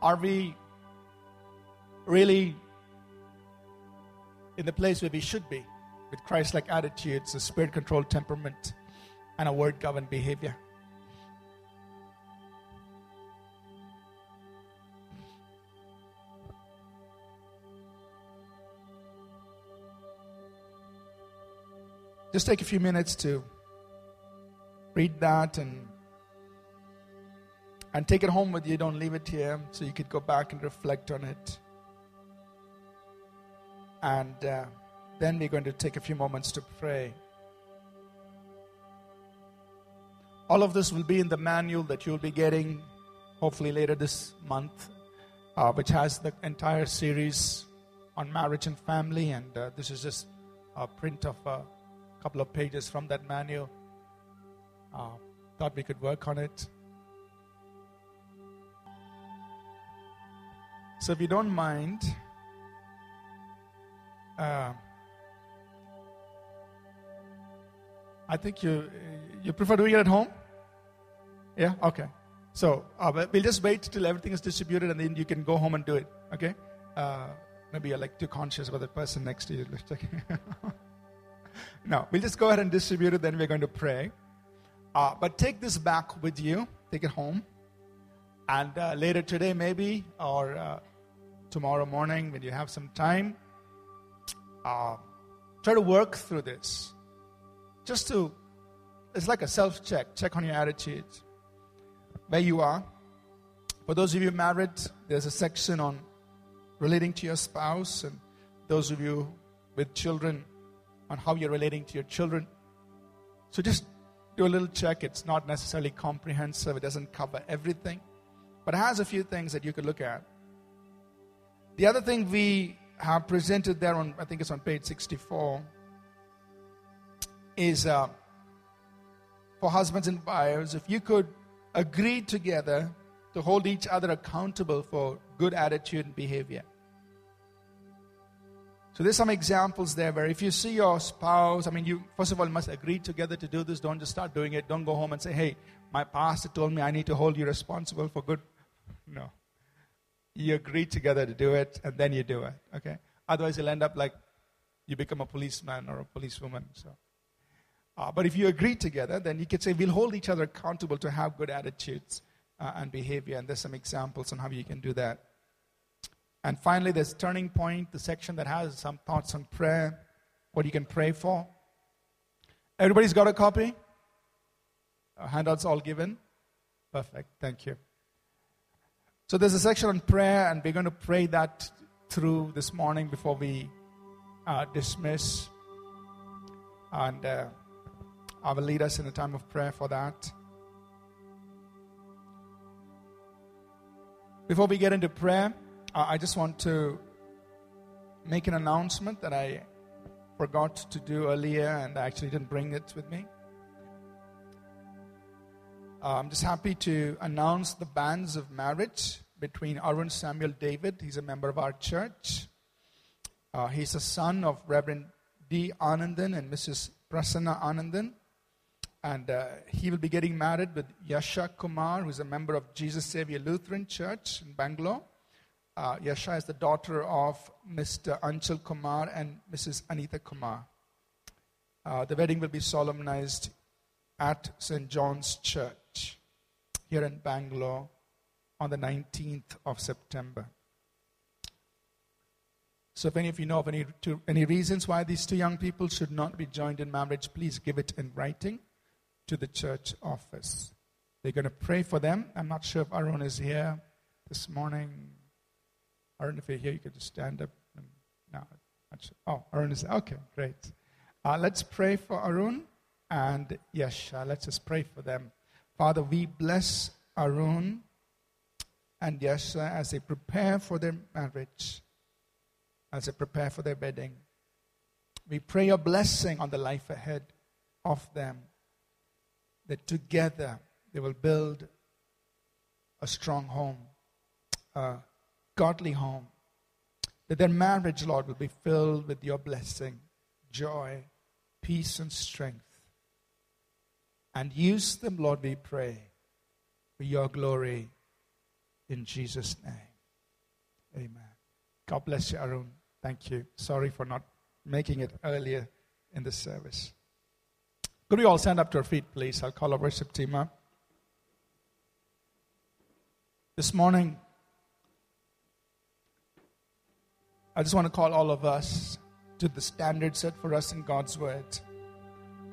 Are we really in the place where we should be with Christ like attitudes, a spirit controlled temperament, and a word governed behavior? Just take a few minutes to read that and and take it home with you. Don't leave it here, so you could go back and reflect on it. And uh, then we're going to take a few moments to pray. All of this will be in the manual that you'll be getting hopefully later this month, uh, which has the entire series on marriage and family. And uh, this is just a print of a couple of pages from that manual. Uh, thought we could work on it. So, if you don't mind, uh, I think you you prefer doing it at home. Yeah. Okay. So uh, we'll just wait till everything is distributed, and then you can go home and do it. Okay. Uh, maybe you're like too conscious about the person next to you. no, we'll just go ahead and distribute it. Then we're going to pray. Uh, but take this back with you. Take it home. And uh, later today, maybe, or uh, tomorrow morning when you have some time, uh, try to work through this. Just to, it's like a self check. Check on your attitude, where you are. For those of you married, there's a section on relating to your spouse, and those of you with children, on how you're relating to your children. So just do a little check. It's not necessarily comprehensive, it doesn't cover everything, but it has a few things that you could look at. The other thing we have presented there on, I think it's on page 64, is uh, for husbands and wives, if you could agree together to hold each other accountable for good attitude and behavior. So there's some examples there where if you see your spouse, I mean, you first of all must agree together to do this. Don't just start doing it. Don't go home and say, "Hey, my pastor told me I need to hold you responsible for good." No, you agree together to do it, and then you do it. Okay. Otherwise, you'll end up like you become a policeman or a policewoman. So, uh, but if you agree together, then you can say we'll hold each other accountable to have good attitudes uh, and behavior. And there's some examples on how you can do that. And finally, there's turning point, the section that has some thoughts on prayer, what you can pray for. Everybody's got a copy? Uh, handouts all given? Perfect. Thank you. So there's a section on prayer, and we're going to pray that through this morning before we uh, dismiss. And uh, I will lead us in a time of prayer for that. Before we get into prayer, I just want to make an announcement that I forgot to do earlier, and I actually didn't bring it with me. Uh, I'm just happy to announce the banns of marriage between Arun Samuel David. He's a member of our church. Uh, he's a son of Reverend D. Anandan and Mrs. Prasanna Anandan. And uh, he will be getting married with Yasha Kumar, who's a member of Jesus Savior Lutheran Church in Bangalore. Uh, Yasha is the daughter of Mr. Anchal Kumar and Mrs. Anita Kumar. Uh, the wedding will be solemnized at St. John's Church here in Bangalore on the 19th of September. So, if any of you know of any, to, any reasons why these two young people should not be joined in marriage, please give it in writing to the church office. They're going to pray for them. I'm not sure if Arun is here this morning. Arun, if you're here, you could just stand up. And, no, oh, Arun is okay, great. Uh, let's pray for Arun and Yasha. Uh, let's just pray for them. Father, we bless Arun and Yasha uh, as they prepare for their marriage, as they prepare for their wedding. We pray your blessing on the life ahead of them, that together they will build a strong home, a godly home. That their marriage, Lord, will be filled with your blessing, joy, peace, and strength. And use them, Lord, we pray, for your glory in Jesus' name. Amen. God bless you, Arun. Thank you. Sorry for not making it earlier in the service. Could we all stand up to our feet, please? I'll call our worship team up. This morning, I just want to call all of us to the standard set for us in God's Word.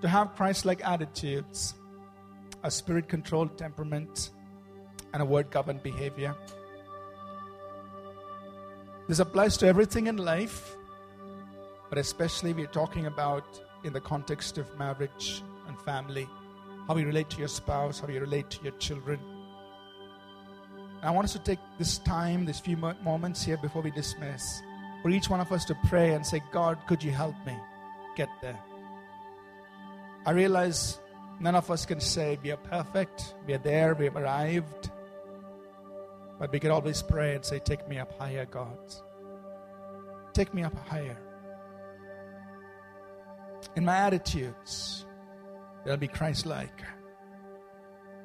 To have Christ like attitudes, a spirit controlled temperament, and a word governed behavior. This applies to everything in life, but especially we're talking about in the context of marriage and family, how you relate to your spouse, how you relate to your children. And I want us to take this time, these few moments here before we dismiss, for each one of us to pray and say, God, could you help me get there? I realize none of us can say we are perfect, we are there, we have arrived. But we can always pray and say, Take me up higher, God. Take me up higher. In my attitudes, they'll be Christ like.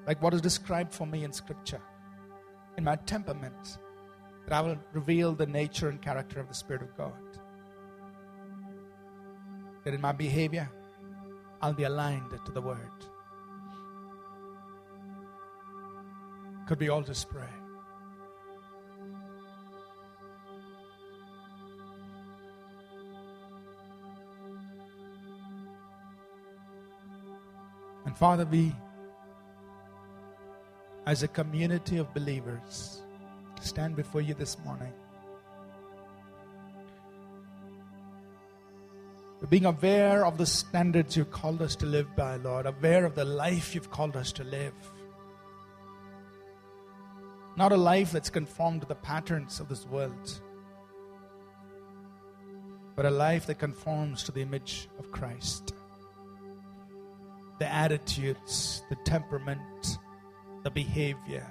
Like what is described for me in Scripture. In my temperament, that I will reveal the nature and character of the Spirit of God. That in my behavior, I'll be aligned to the Word. Could we all just pray? And Father, we, as a community of believers, stand before you this morning. Being aware of the standards you've called us to live by, Lord, aware of the life you've called us to live. Not a life that's conformed to the patterns of this world, but a life that conforms to the image of Christ. The attitudes, the temperament, the behavior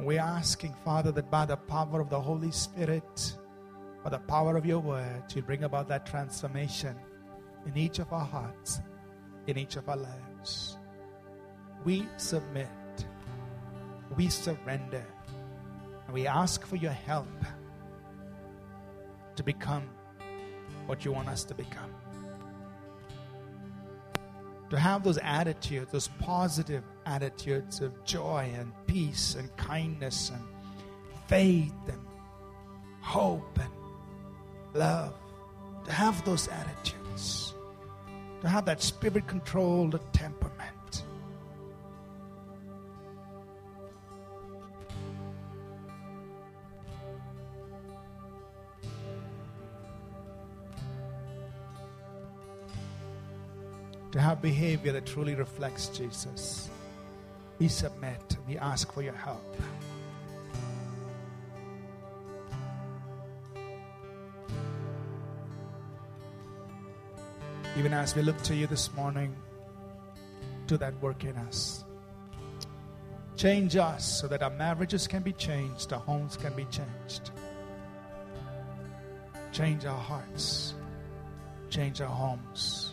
And we're asking, Father, that by the power of the Holy Spirit, by the power of your word, you bring about that transformation in each of our hearts, in each of our lives. We submit, we surrender, and we ask for your help to become what you want us to become to have those attitudes, those positive attitudes of joy and peace and kindness and faith and hope and love, to have those attitudes, to have that spirit controlled temperament. to have behavior that truly reflects Jesus. We submit, we ask for your help. Even as we look to you this morning, do that work in us. Change us so that our marriages can be changed, our homes can be changed. Change our hearts, change our homes.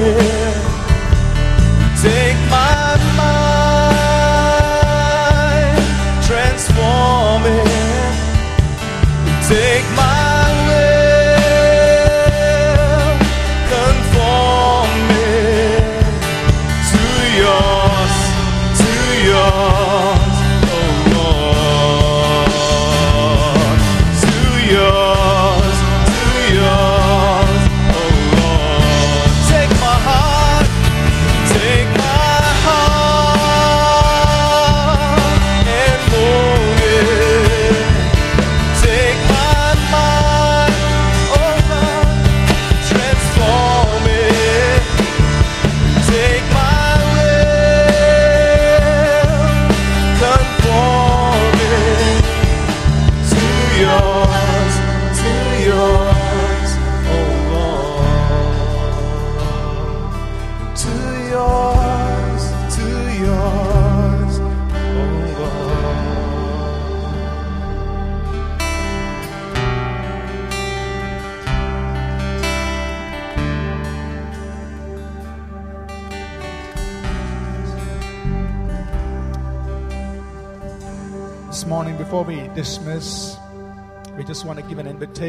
Mold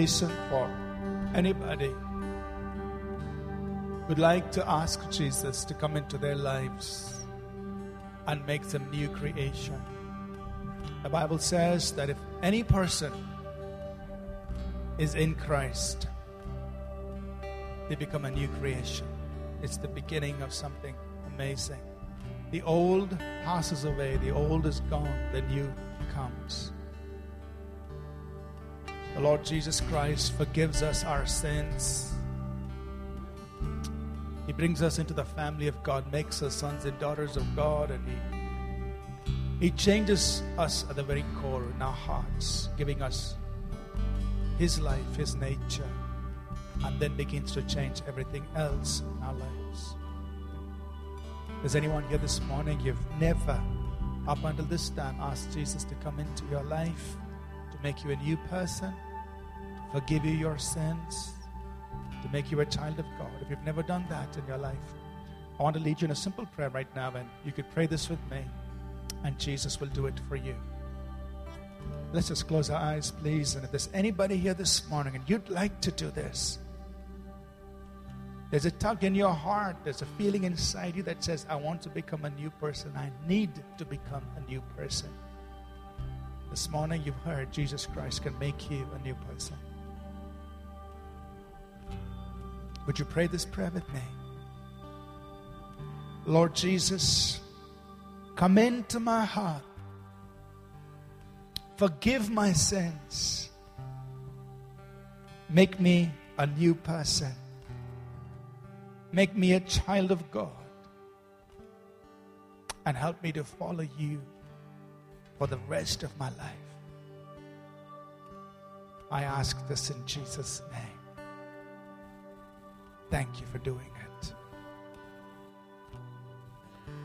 for anybody would like to ask Jesus to come into their lives and make them new creation. The Bible says that if any person is in Christ, they become a new creation. it's the beginning of something amazing. The old passes away, the old is gone, the new comes. The Lord Jesus Christ forgives us our sins. He brings us into the family of God, makes us sons and daughters of God, and He, he changes us at the very core in our hearts, giving us His life, His nature, and then begins to change everything else in our lives. Is anyone here this morning? You've never, up until this time, asked Jesus to come into your life, make you a new person, to forgive you your sins, to make you a child of God. If you've never done that in your life, I want to lead you in a simple prayer right now, and you could pray this with me, and Jesus will do it for you. Let's just close our eyes, please. And if there's anybody here this morning and you'd like to do this, there's a tug in your heart, there's a feeling inside you that says, I want to become a new person. I need to become a new person. This morning you've heard Jesus Christ can make you a new person. Would you pray this prayer with me? Lord Jesus, come into my heart. Forgive my sins. Make me a new person. Make me a child of God. And help me to follow you for the rest of my life. I ask this in Jesus' name. Thank you for doing it.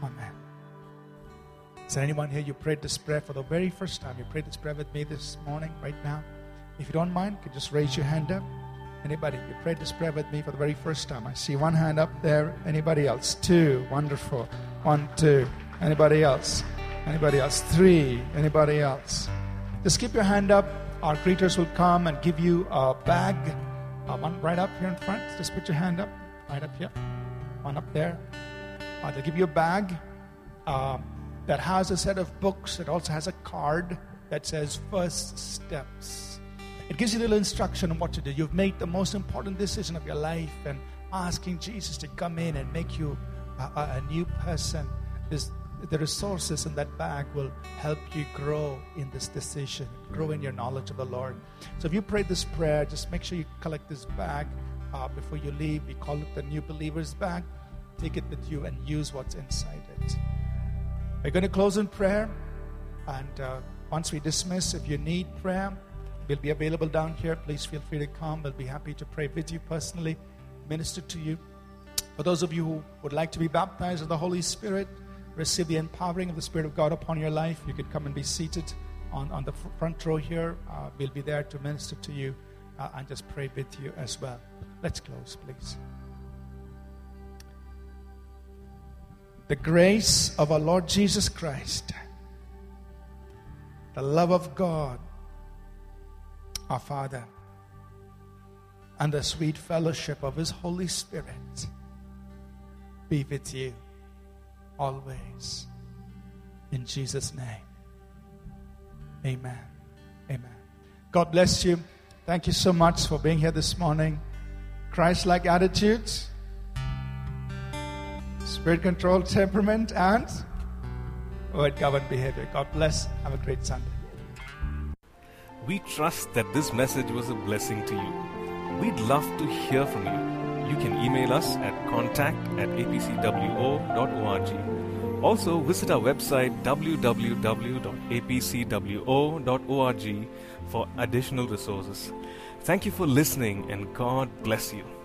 Amen. Is there anyone here you prayed this prayer for the very first time? You prayed this prayer with me this morning, right now? If you don't mind, can just raise your hand up. Anybody? You prayed this prayer with me for the very first time. I see one hand up there. Anybody else? Two. Wonderful. One, two. Anybody else? Anybody else? Three. Anybody else? Just keep your hand up. Our greeters will come and give you a bag. Uh, one right up here in front. Just put your hand up. Right up here. One up there. Uh, they'll give you a bag um, that has a set of books. It also has a card that says First Steps. It gives you a little instruction on what to do. You've made the most important decision of your life and asking Jesus to come in and make you a, a, a new person. This, the resources in that bag will help you grow in this decision, grow in your knowledge of the Lord. So if you pray this prayer, just make sure you collect this bag uh, before you leave. We call it the New Believer's Bag. Take it with you and use what's inside it. We're going to close in prayer. And uh, once we dismiss, if you need prayer, We'll be available down here. Please feel free to come. We'll be happy to pray with you personally, minister to you. For those of you who would like to be baptized in the Holy Spirit, receive the empowering of the Spirit of God upon your life, you could come and be seated on, on the front row here. Uh, we'll be there to minister to you uh, and just pray with you as well. Let's close, please. The grace of our Lord Jesus Christ, the love of God, our Father, and the sweet fellowship of His Holy Spirit be with you always. In Jesus' name. Amen. Amen. God bless you. Thank you so much for being here this morning. Christ like attitudes, spirit controlled temperament, and word governed behavior. God bless. Have a great Sunday. We trust that this message was a blessing to you. We'd love to hear from you. You can email us at contact at apcwo.org. Also, visit our website www.apcwo.org for additional resources. Thank you for listening and God bless you.